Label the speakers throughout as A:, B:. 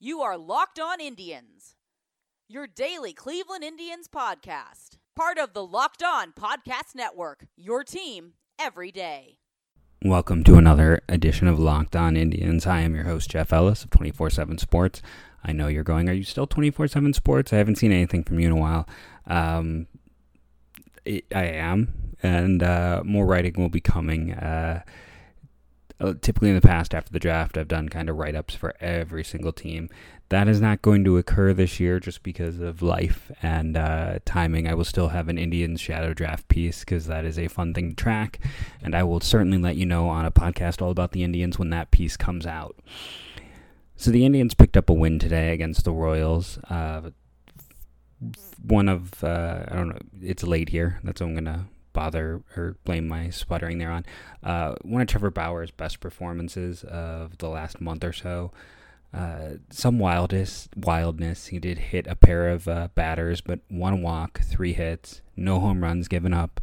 A: You are Locked On Indians, your daily Cleveland Indians podcast. Part of the Locked On Podcast Network, your team every day.
B: Welcome to another edition of Locked On Indians. I am your host, Jeff Ellis of 24 7 Sports. I know you're going, Are you still 24 7 Sports? I haven't seen anything from you in a while. Um, I am, and uh, more writing will be coming. Uh, uh, typically in the past after the draft, I've done kind of write ups for every single team. That is not going to occur this year just because of life and uh, timing. I will still have an Indians shadow draft piece because that is a fun thing to track. And I will certainly let you know on a podcast all about the Indians when that piece comes out. So the Indians picked up a win today against the Royals. Uh, one of, uh, I don't know, it's late here. That's what I'm going to bother or blame my sputtering there on. Uh, one of Trevor Bauer's best performances of the last month or so. Uh, some wildness, wildness. He did hit a pair of uh, batters, but one walk, three hits, no home runs given up.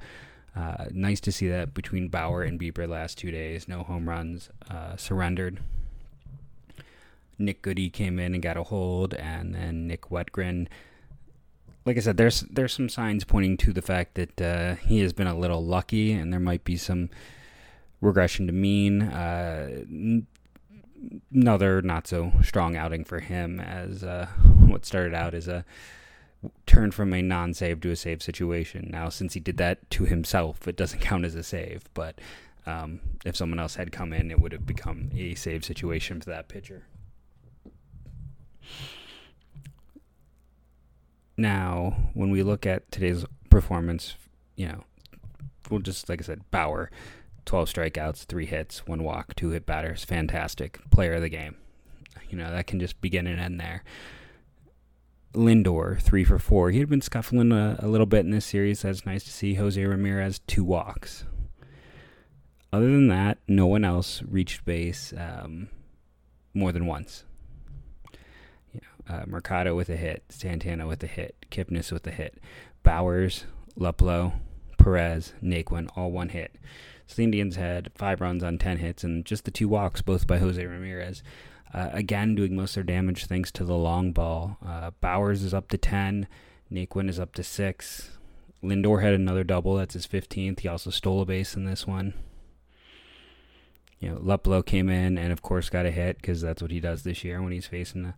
B: Uh, nice to see that between Bauer and Bieber last two days, no home runs uh, surrendered. Nick Goody came in and got a hold, and then Nick Wittgren like I said, there's there's some signs pointing to the fact that uh, he has been a little lucky, and there might be some regression to mean. Uh, another not so strong outing for him as uh, what started out as a turn from a non-save to a save situation. Now, since he did that to himself, it doesn't count as a save. But um, if someone else had come in, it would have become a save situation for that pitcher. Now, when we look at today's performance, you know, we'll just, like I said, Bauer, 12 strikeouts, three hits, one walk, two hit batters. Fantastic. Player of the game. You know, that can just begin and end there. Lindor, three for four. He had been scuffling a, a little bit in this series. That's nice to see. Jose Ramirez, two walks. Other than that, no one else reached base um, more than once uh, Mercado with a hit, Santana with a hit, Kipnis with a hit, Bauers, Luplow, Perez, Naquin, all one hit. So the Indians had five runs on 10 hits and just the two walks, both by Jose Ramirez. Uh, again, doing most of their damage thanks to the long ball. Uh, Bauers is up to 10, Naquin is up to 6. Lindor had another double, that's his 15th. He also stole a base in this one. You know, Luplow came in and, of course, got a hit because that's what he does this year when he's facing the uh,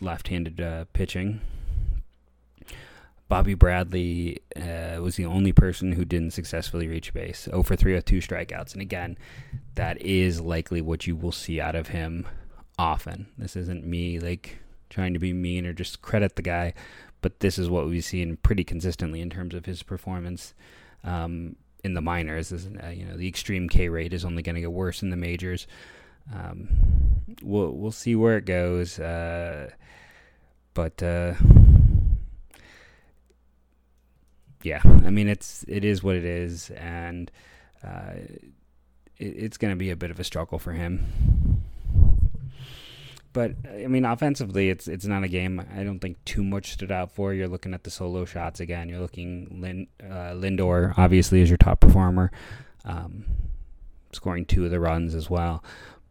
B: left-handed uh, pitching. Bobby Bradley uh, was the only person who didn't successfully reach base. 0 for 3 with two strikeouts. And again, that is likely what you will see out of him often. This isn't me like trying to be mean or just credit the guy, but this is what we've seen pretty consistently in terms of his performance um, in the minors. Uh, you know, the extreme K rate is only going to get worse in the majors. Um, we'll we'll see where it goes. Uh, but uh, yeah, I mean it's it is what it is, and uh, it, it's going to be a bit of a struggle for him. But I mean, offensively, it's it's not a game I don't think too much stood out for. You're looking at the solo shots again. You're looking uh, Lindor obviously is your top performer, um, scoring two of the runs as well.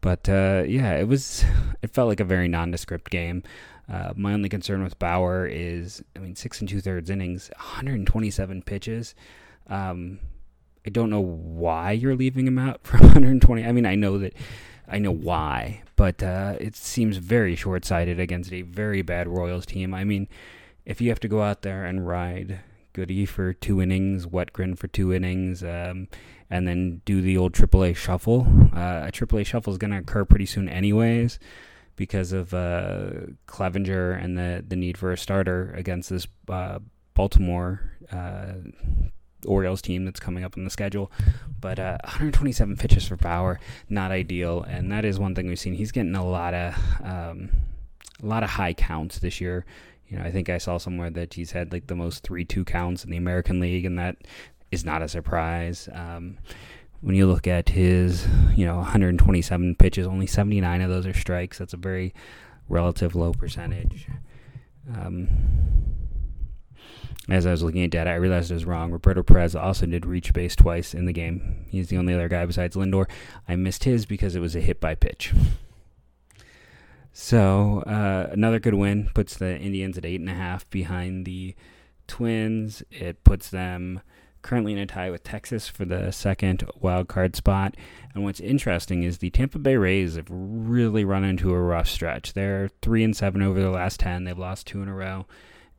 B: But uh, yeah, it was. It felt like a very nondescript game. Uh, my only concern with Bauer is, I mean, six and two thirds innings, 127 pitches. Um, I don't know why you're leaving him out for 120. I mean, I know that, I know why, but uh, it seems very short sighted against a very bad Royals team. I mean, if you have to go out there and ride Goody for two innings, Wittgren for two innings, um, and then do the old AAA shuffle. Uh, a AAA shuffle is going to occur pretty soon, anyways, because of uh, Clevinger and the the need for a starter against this uh, Baltimore uh, Orioles team that's coming up on the schedule. But 127 uh, pitches for Bauer, not ideal, and that is one thing we've seen. He's getting a lot of um, a lot of high counts this year. You know, I think I saw somewhere that he's had like the most three-two counts in the American League, and that is not a surprise. Um, when you look at his, you know, 127 pitches, only 79 of those are strikes. That's a very relative low percentage. Um, as I was looking at data, I realized I was wrong. Roberto Perez also did reach base twice in the game. He's the only other guy besides Lindor. I missed his because it was a hit by pitch. So uh, another good win puts the Indians at eight and a half behind the Twins. It puts them currently in a tie with Texas for the second wild card spot. And what's interesting is the Tampa Bay Rays have really run into a rough stretch. They're three and seven over the last ten. They've lost two in a row.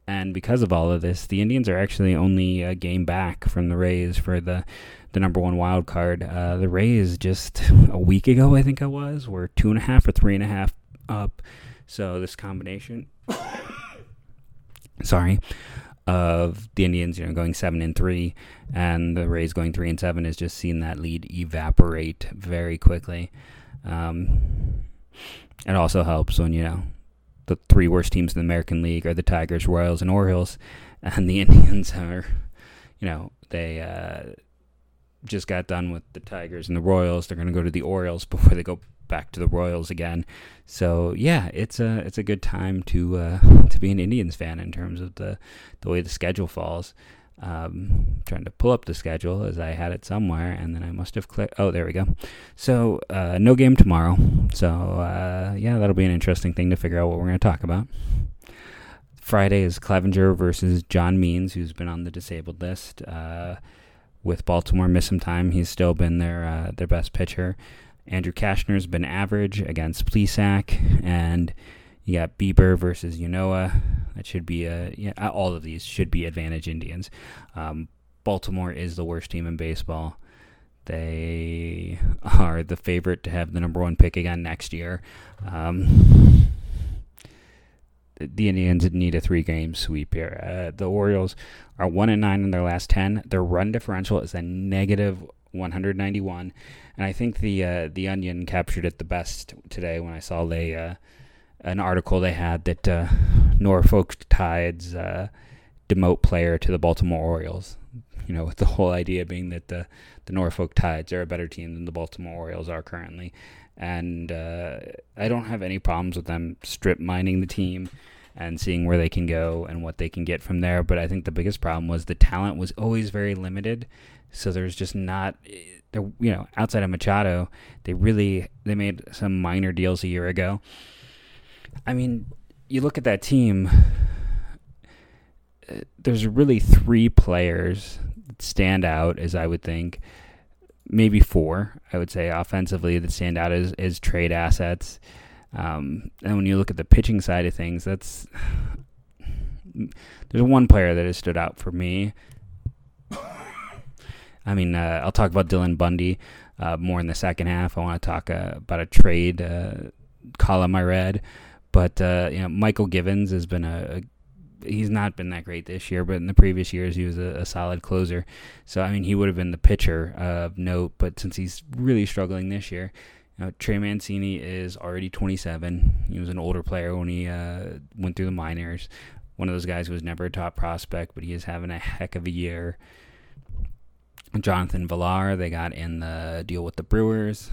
B: And because of all of this, the Indians are actually only a game back from the Rays for the the number one wild card. Uh, the Rays just a week ago, I think it was, were two and a half or three and a half up. So this combination, sorry, of the Indians, you know, going seven and three, and the Rays going three and seven has just seen that lead evaporate very quickly. Um, it also helps when you know the three worst teams in the American League are the Tigers, Royals, and Orioles, and the Indians are, you know, they uh, just got done with the Tigers and the Royals. They're going to go to the Orioles before they go back to the Royals again. So yeah, it's a it's a good time to uh, to be an Indians fan in terms of the the way the schedule falls. Um, trying to pull up the schedule as I had it somewhere, and then I must have clicked. Oh, there we go. So uh, no game tomorrow. So uh, yeah, that'll be an interesting thing to figure out what we're going to talk about. Friday is Clevinger versus John Means, who's been on the disabled list. Uh, with Baltimore, miss some time. He's still been their uh, their best pitcher. Andrew Cashner's been average against Plesac, and you got Bieber versus Ynoa. That should be a yeah. All of these should be advantage Indians. Um, Baltimore is the worst team in baseball. They are the favorite to have the number one pick again next year. Um, the Indians need a three game sweep here. Uh, the Orioles are one and nine in their last ten. Their run differential is a negative 191, and I think the uh, the Onion captured it the best today when I saw they uh, an article they had that uh, Norfolk Tides uh, demote player to the Baltimore Orioles. You know, with the whole idea being that the the Norfolk Tides are a better team than the Baltimore Orioles are currently, and uh, I don't have any problems with them strip mining the team and seeing where they can go and what they can get from there. But I think the biggest problem was the talent was always very limited. So there's just not, you know, outside of Machado, they really they made some minor deals a year ago. I mean, you look at that team. Uh, there's really three players that stand out, as I would think. Maybe four, I would say, offensively that stand out as, as trade assets. Um, and when you look at the pitching side of things, that's there's one player that has stood out for me. I mean, uh, I'll talk about Dylan Bundy uh, more in the second half. I want to talk uh, about a trade uh, column I read, but uh, you know, Mychal Givens has been a, a he's not been that great this year, but in the previous years he was a, a, solid closer. So I mean, he would have been the pitcher of note, but since he's really struggling this year, uh, Trey Mancini is already 27. He was an older player when he uh, went through the minors. One of those guys who was never a top prospect, but he is having a heck of a year. Jonathan Villar, they got in the deal with the Brewers.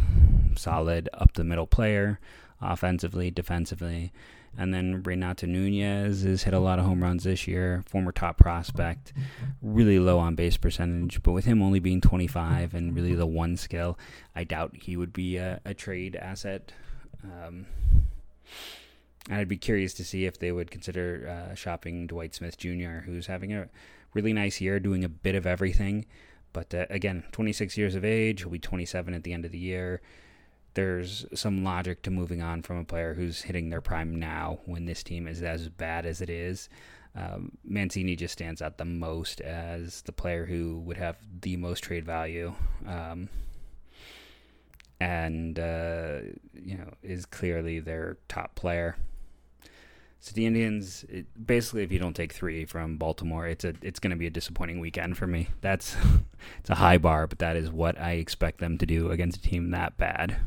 B: Solid up the middle player, offensively, defensively. And then Renato Nunez has hit a lot of home runs this year, former top prospect, really low on base percentage. But with him only being 25 and really the one skill, I doubt he would be a, a trade asset. Um, I'd be curious to see if they would consider uh, shopping Dwight Smith Jr., who's having a really nice year, doing a bit of everything. But uh, again, 26 years of age, he'll be 27 at the end of the year there's some logic to moving on from a player who's hitting their prime now when this team is as bad as it is. Um, Mancini just stands out the most as the player who would have the most trade value, um, and uh, you know is clearly their top player. So the Indians, it, basically, if you don't take three from Baltimore, it's a it's going to be a disappointing weekend for me. That's it's a high bar, but that is what I expect them to do against a team that bad.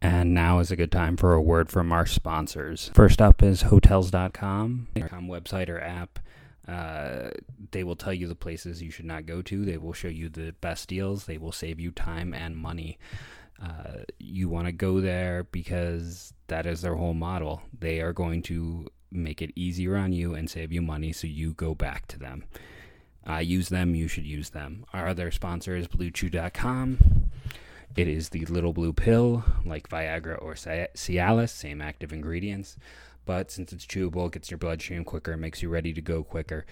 B: And now is a good time for a word from our sponsors. First up is Hotels.com, website or app. Uh, they will tell you the places you should not go to. They will show you the best deals. They will save you time and money. Uh, you want to go there because that is their whole model. They are going to make it easier on you and save you money, so you go back to them. I use them. You should use them. Our other sponsor is BlueChew.com It is the little blue pill, like Viagra or Cialis, same active ingredients. But since it's chewable, it gets your bloodstream quicker, makes you ready to go quicker.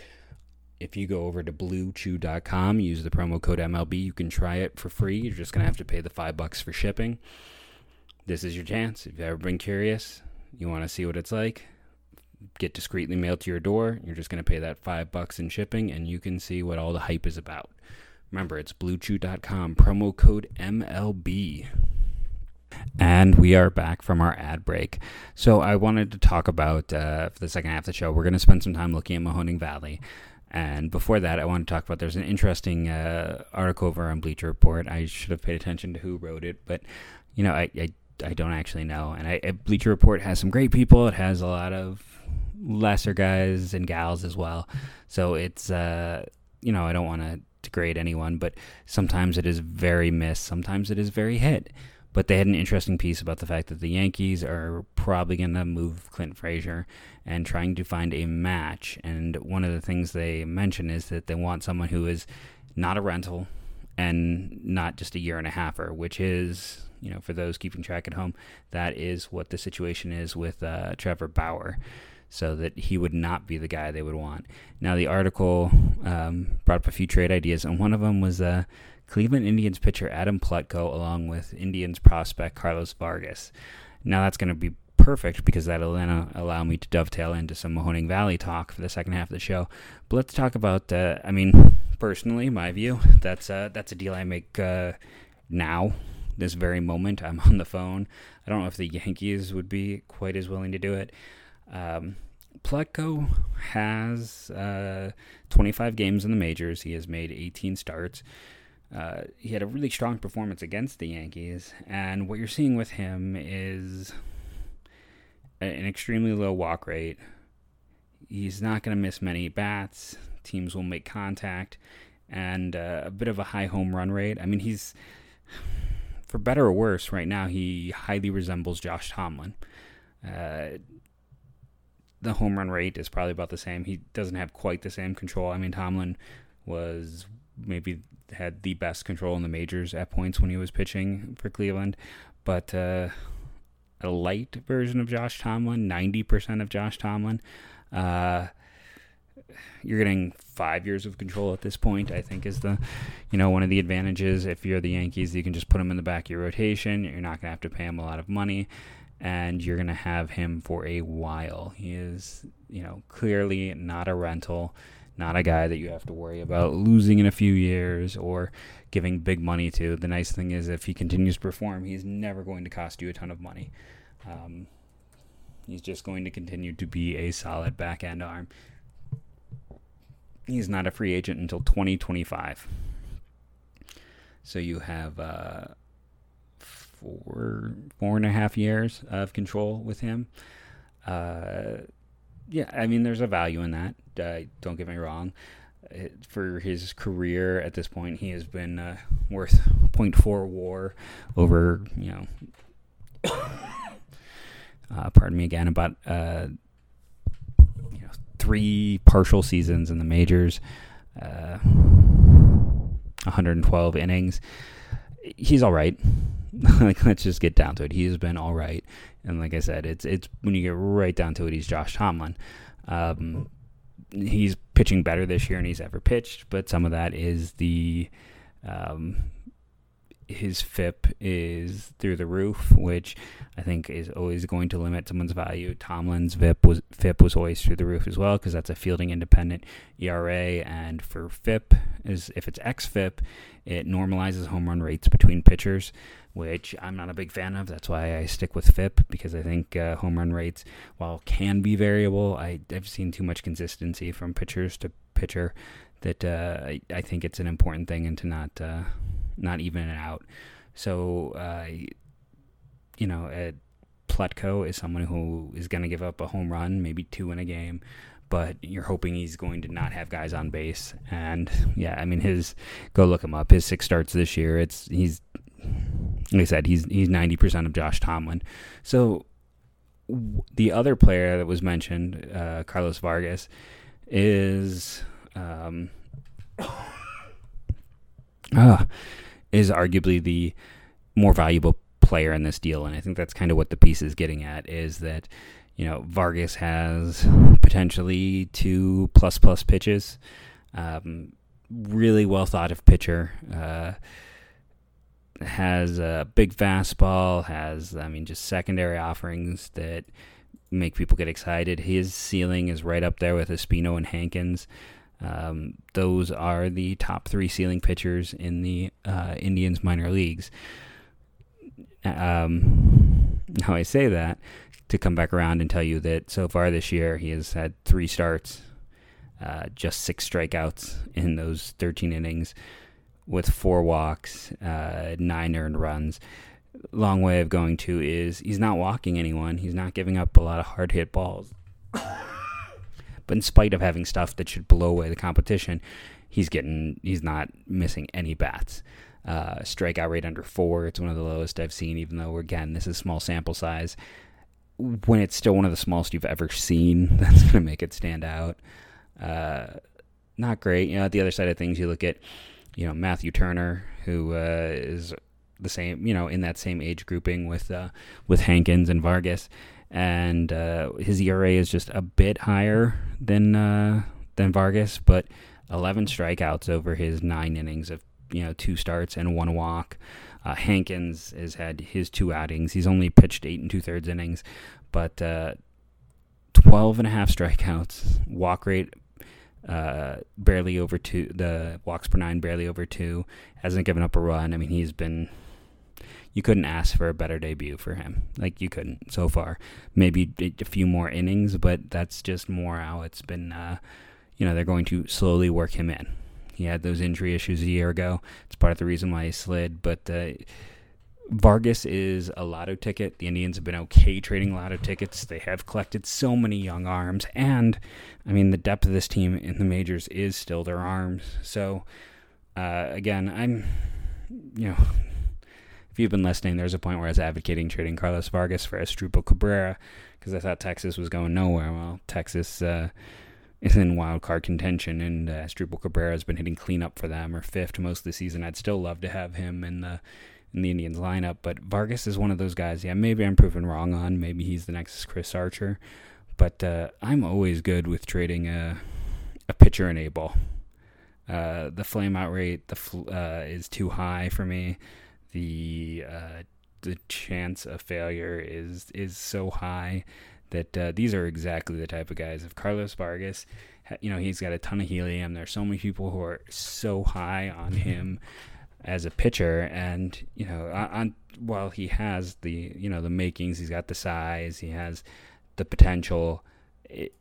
B: If you go over to bluechew.com, use the promo code MLB, you can try it for free. You're just going to have to pay the five bucks for shipping. This is your chance. If you've ever been curious, you want to see what it's like, get discreetly mailed to your door. You're just going to pay that five bucks in shipping, and you can see what all the hype is about. Remember, it's bluechew.com, promo code MLB. And we are back from our ad break. So I wanted to talk about, uh, for the second half of the show, we're going to spend some time looking at Mahoning Valley. And before that, I want to talk about there's an interesting uh, article over on Bleacher Report. I should have paid attention to who wrote it, but, you know, I, I, I don't actually know. And I, Bleacher Report has some great people. It has a lot of lesser guys and gals as well. So it's, uh, you know, I don't want to degrade anyone, but sometimes it is very miss, sometimes it is very hit. But they had an interesting piece about the fact that the Yankees are probably going to move Clint Frazier and trying to find a match. And one of the things they mention is that they want someone who is not a rental and not just a year and a halfer, which is, you know, for those keeping track at home, that is what the situation is with uh, Trevor Bauer so that he would not be the guy they would want. Now, the article um, brought up a few trade ideas, and one of them was uh, Cleveland Indians pitcher Adam Plutko along with Indians prospect Carlos Vargas. Now, that's going to be perfect because that'll then uh, allow me to dovetail into some Mahoning Valley talk for the second half of the show. But let's talk about, uh, I mean, personally, my view, that's, uh, that's a deal I make uh, now this very moment. I'm on the phone. I don't know if the Yankees would be quite as willing to do it. Um, Plutko has uh, 25 games in the majors. He has made 18 starts. Uh, he had a really strong performance against the Yankees, and what you're seeing with him is an extremely low walk rate. He's not going to miss many bats. Teams will make contact, and uh, a bit of a high home run rate. I mean, he's for better or worse right now. He highly resembles Josh Tomlin. Uh, the home run rate is probably about the same. He doesn't have quite the same control. I mean, Tomlin was maybe had the best control in the majors at points when he was pitching for Cleveland, but uh, a light version of Josh Tomlin, 90% of Josh Tomlin. Uh, you're getting five years of control at this point. I think is the, you know, one of the advantages. If you're the Yankees, you can just put him in the back of your rotation. You're not going to have to pay him a lot of money, and you're going to have him for a while. He is, you know, clearly not a rental, not a guy that you have to worry about losing in a few years or giving big money to. The nice thing is, if he continues to perform, he's never going to cost you a ton of money. Um, he's just going to continue to be a solid back end arm. He's not a free agent until 2025. So you have. Uh, four four and a half years of control with him. Uh, yeah, I mean, there's a value in that. Uh, don't get me wrong. For his career at this point, he has been uh, worth 0.4 WAR over you know. Uh, pardon me again about uh, you know three partial seasons in the majors, 112 uh, innings. He's all right. like let's just get down to it. He's been all right, and like I said, it's it's when you get right down to it, he's Josh Tomlin. Um, he's pitching better this year than he's ever pitched, but some of that is the um, his FIP is through the roof, which I think is always going to limit someone's value. Tomlin's FIP was FIP was always through the roof as well because that's a fielding independent ERA, and for FIP is if it's xFIP, it normalizes home run rates between pitchers, which I'm not a big fan of. That's why I stick with FIP because I think uh, home run rates, while can be variable, I, I've seen too much consistency from pitchers to pitcher that uh, I, I, think it's an important thing and to not. Uh, not even it out. So, uh, you know, uh, Plutko is someone who is going to give up a home run, maybe two in a game, but you're hoping he's going to not have guys on base. And yeah, I mean, his go look him up. His six starts this year. It's he's like I said, he's he's ninety percent of Josh Tomlin. So w- the other player that was mentioned, uh, Carlos Vargas, is um, uh, is arguably the more valuable player in this deal, and I think that's kind of what the piece is getting at is that you know Vargas has potentially two plus plus pitches, um, really well thought of pitcher. Uh, has a big fastball, has I mean just secondary offerings that make people get excited. His ceiling is right up there with Espino and Hankins. Um, those are the top three ceiling pitchers in the uh, Indians minor leagues. Um, now I say that to come back around and tell you that so far this year he has had three starts, uh, just six strikeouts in those 13 innings, with four walks, uh, nine earned runs. Long way of going to is he's not walking anyone. He's not giving up a lot of hard hit balls. But in spite of having stuff that should blow away the competition, he's getting he's not missing any bats. Uh, strikeout rate under four. It's one of the lowest I've seen, even though again this is small sample size. When it's still one of the smallest you've ever seen, that's going to make it stand out. Uh, not great. You know, at the other side of things, you look at you know Matthew Turner, who uh, is the same, you know, in that same age grouping with uh, with Hankins and Vargas, and uh, his ERA is just a bit higher than uh, than Vargas, but 11 strikeouts over his nine innings of you know two starts and one walk. Uh, Hankins has had his two outings. He's only pitched eight and two thirds innings, but uh, 12 and a half strikeouts, walk rate uh, barely over two, the walks per nine barely over two, hasn't given up a run. I mean, he's been you couldn't ask for a better debut for him. Like you couldn't so far. Maybe a few more innings, but that's just more how it's been. Uh, you know, they're going to slowly work him in. He had those injury issues a year ago. It's part of the reason why he slid. But uh, Vargas is a lotto ticket. The Indians have been okay trading lotto tickets. They have collected so many young arms, and I mean the depth of this team in the majors is still their arms. So uh, again, I'm, you know, if you've been listening, there's a point where I was advocating trading Carlos Vargas for Asdrubal Cabrera because I thought Texas was going nowhere. Well, Texas uh, is in wild card contention, and uh, Asdrubal Cabrera has been hitting cleanup for them or fifth most of the season. I'd still love to have him in the in the Indians lineup, but Vargas is one of those guys. Yeah, maybe I'm proven wrong on. Maybe he's the next Chris Archer, but uh, I'm always good with trading a a pitcher and a ball. Uh, the flame out rate the fl- uh, is too high for me the uh, the chance of failure is is so high that uh, these are exactly the type of guys. If Carlos Vargas, you know, he's got a ton of helium. There's so many people who are so high on him as a pitcher, and you know, on while he has the you know the makings, he's got the size, he has the potential. It,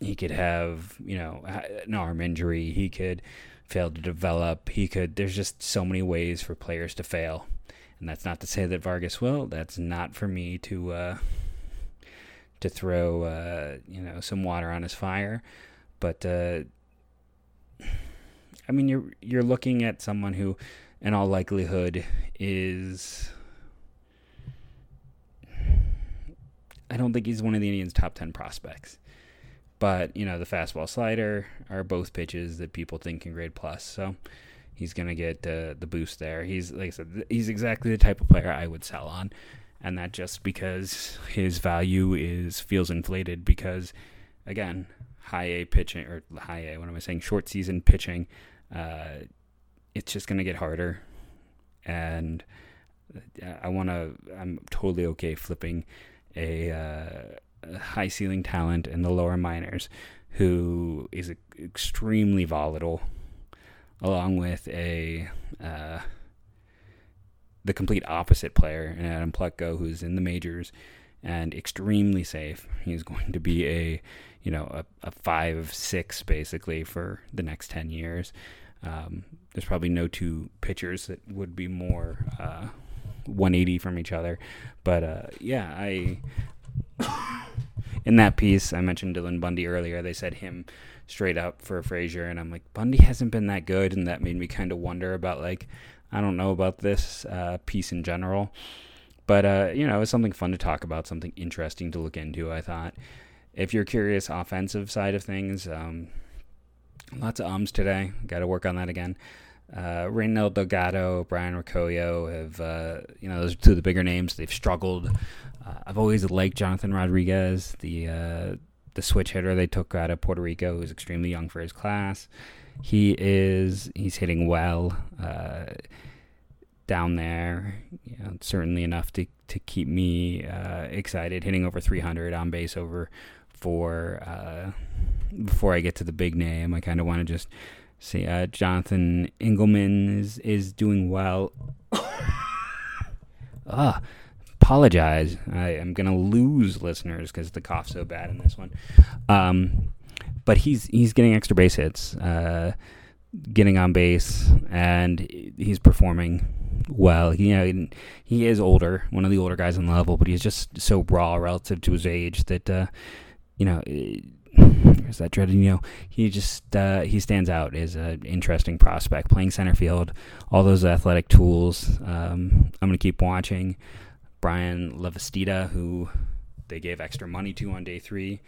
B: he could have you know an arm injury. He could failed to develop. He could. There's just so many ways for players to fail, and that's not to say that Vargas will. That's not for me to uh, to throw uh, you know some water on his fire, but uh, I mean you're you're looking at someone who, in all likelihood, is. I don't think he's one of the Indians' top ten prospects. But, you know, the fastball slider are both pitches that people think can grade plus. So he's going to get uh, the boost there. He's, like I said, he's exactly the type of player I would sell on. And that just because his value is feels inflated because, again, high A pitching, or high A, what am I saying? Short season pitching, uh, it's just going to get harder. And uh, I want to, I'm totally okay flipping a, uh, high ceiling talent in the lower minors who is extremely volatile, along with a uh, the complete opposite player in Adam Plutko, who's in the majors and extremely safe. He's going to be a you know a, a five six basically for the next ten years. Um, there's probably no two pitchers that would be more uh, 180 from each other, but uh, yeah, I in that piece, I mentioned Dylan Bundy earlier. They said him straight up for Frazier, and I'm like, Bundy hasn't been that good, and that made me kind of wonder about like, I don't know about this uh, piece in general, but uh, you know, it's something fun to talk about, something interesting to look into. I thought, if you're curious, offensive side of things, um, lots of ums today. Got to work on that again. uh, Raynel Delgado, Brayan Rocchio have, uh, you know, those are two of the bigger names. They've struggled. Uh, I've always liked Jonathan Rodriguez, the uh, the switch hitter they took out of Puerto Rico, who's extremely young for his class. He is he's hitting well uh, down there. You know, certainly enough to to keep me uh, excited. Hitting over 300 on base over for before I get to the big name. I kind of want to just See, uh, Jonathan Engelmann is is doing well. Ah, apologize. I am gonna lose listeners because the cough's so bad in this one. Um, but he's he's getting extra base hits, uh, getting on base, and he's performing well. You know, he is older, one of the older guys on the level, but he's just so raw relative to his age that uh, you know. It, there's that dreaded, you know, he just uh, he stands out as an interesting prospect. Playing center field, all those athletic tools. Um, I'm gonna keep watching. Bryan Lavastida, who they gave extra money to on day three,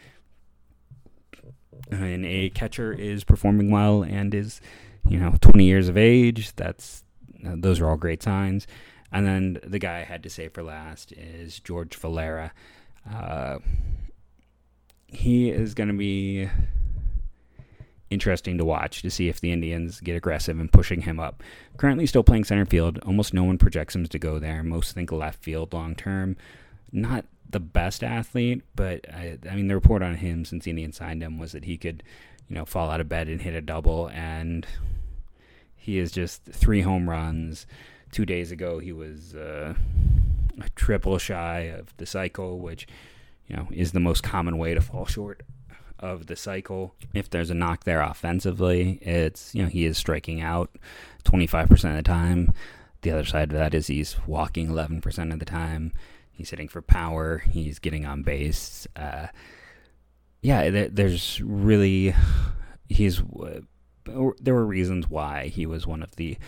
B: and a catcher is performing well and is, you know, 20 years of age. That's those are all great signs. And then the guy I had to say for last is George Valera. Uh, he is going to be interesting to watch to see if the Indians get aggressive in pushing him up. Currently still playing center field. Almost no one projects him to go there. Most think left field long term. Not the best athlete, but I, I, mean the report on him since the Indians signed him was that he could, you know, fall out of bed and hit a double and he is just three home runs. Two days ago he was uh, a triple shy of the cycle, which you know, is the most common way to fall short of the cycle. If there's a knock there offensively, it's, you know, he is striking out 25% of the time. The other side of that is he's walking 11% of the time. He's hitting for power. He's getting on base. Uh, yeah, there, there's really, he's, there were reasons why he was one of the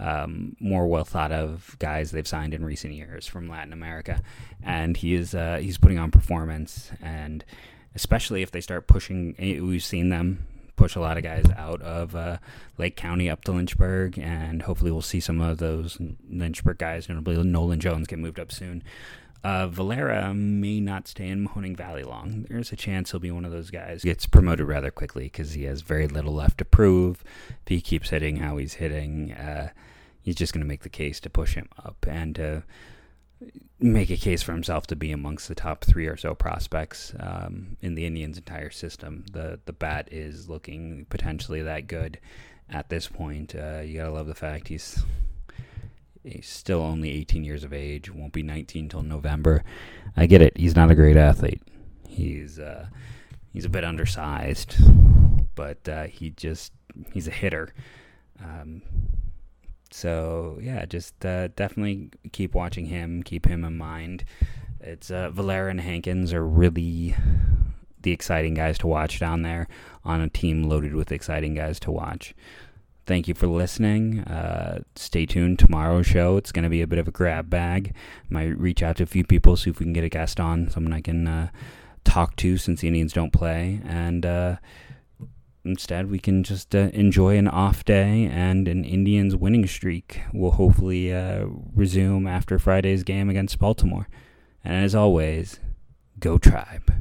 B: um, more well thought of guys they've signed in recent years from Latin America, and he is uh, he's putting on performance, and especially if they start pushing, eh, we've seen them push a lot of guys out of uh, Lake County up to Lynchburg, and hopefully we'll see some of those Lynchburg guys, notably Nolan Jones, get moved up soon. Uh, Valera may not stay in Mahoning Valley long. There's a chance he'll be one of those guys gets promoted rather quickly because he has very little left to prove. If he keeps hitting how he's hitting, uh, he's just going to make the case to push him up and to make a case for himself to be amongst the top three or so prospects um, in the Indians' entire system. The the bat is looking potentially that good at this point. Uh, you gotta love the fact he's He's still only 18 years of age. Won't be 19 till November. I get it. He's not a great athlete. He's uh, he's a bit undersized, but uh, he just he's a hitter. Um, so yeah, just uh, definitely keep watching him. Keep him in mind. It's uh, Valera and Hankins are really the exciting guys to watch down there on a team loaded with exciting guys to watch thank you for listening. Uh, stay tuned. Tomorrow's show, it's going to be a bit of a grab bag. Might reach out to a few people, see if we can get a guest on, someone I can uh, talk to since the Indians don't play. And uh, instead, we can just uh, enjoy an off day and an Indians winning streak will hopefully uh, resume after Friday's game against Baltimore. And as always, go tribe.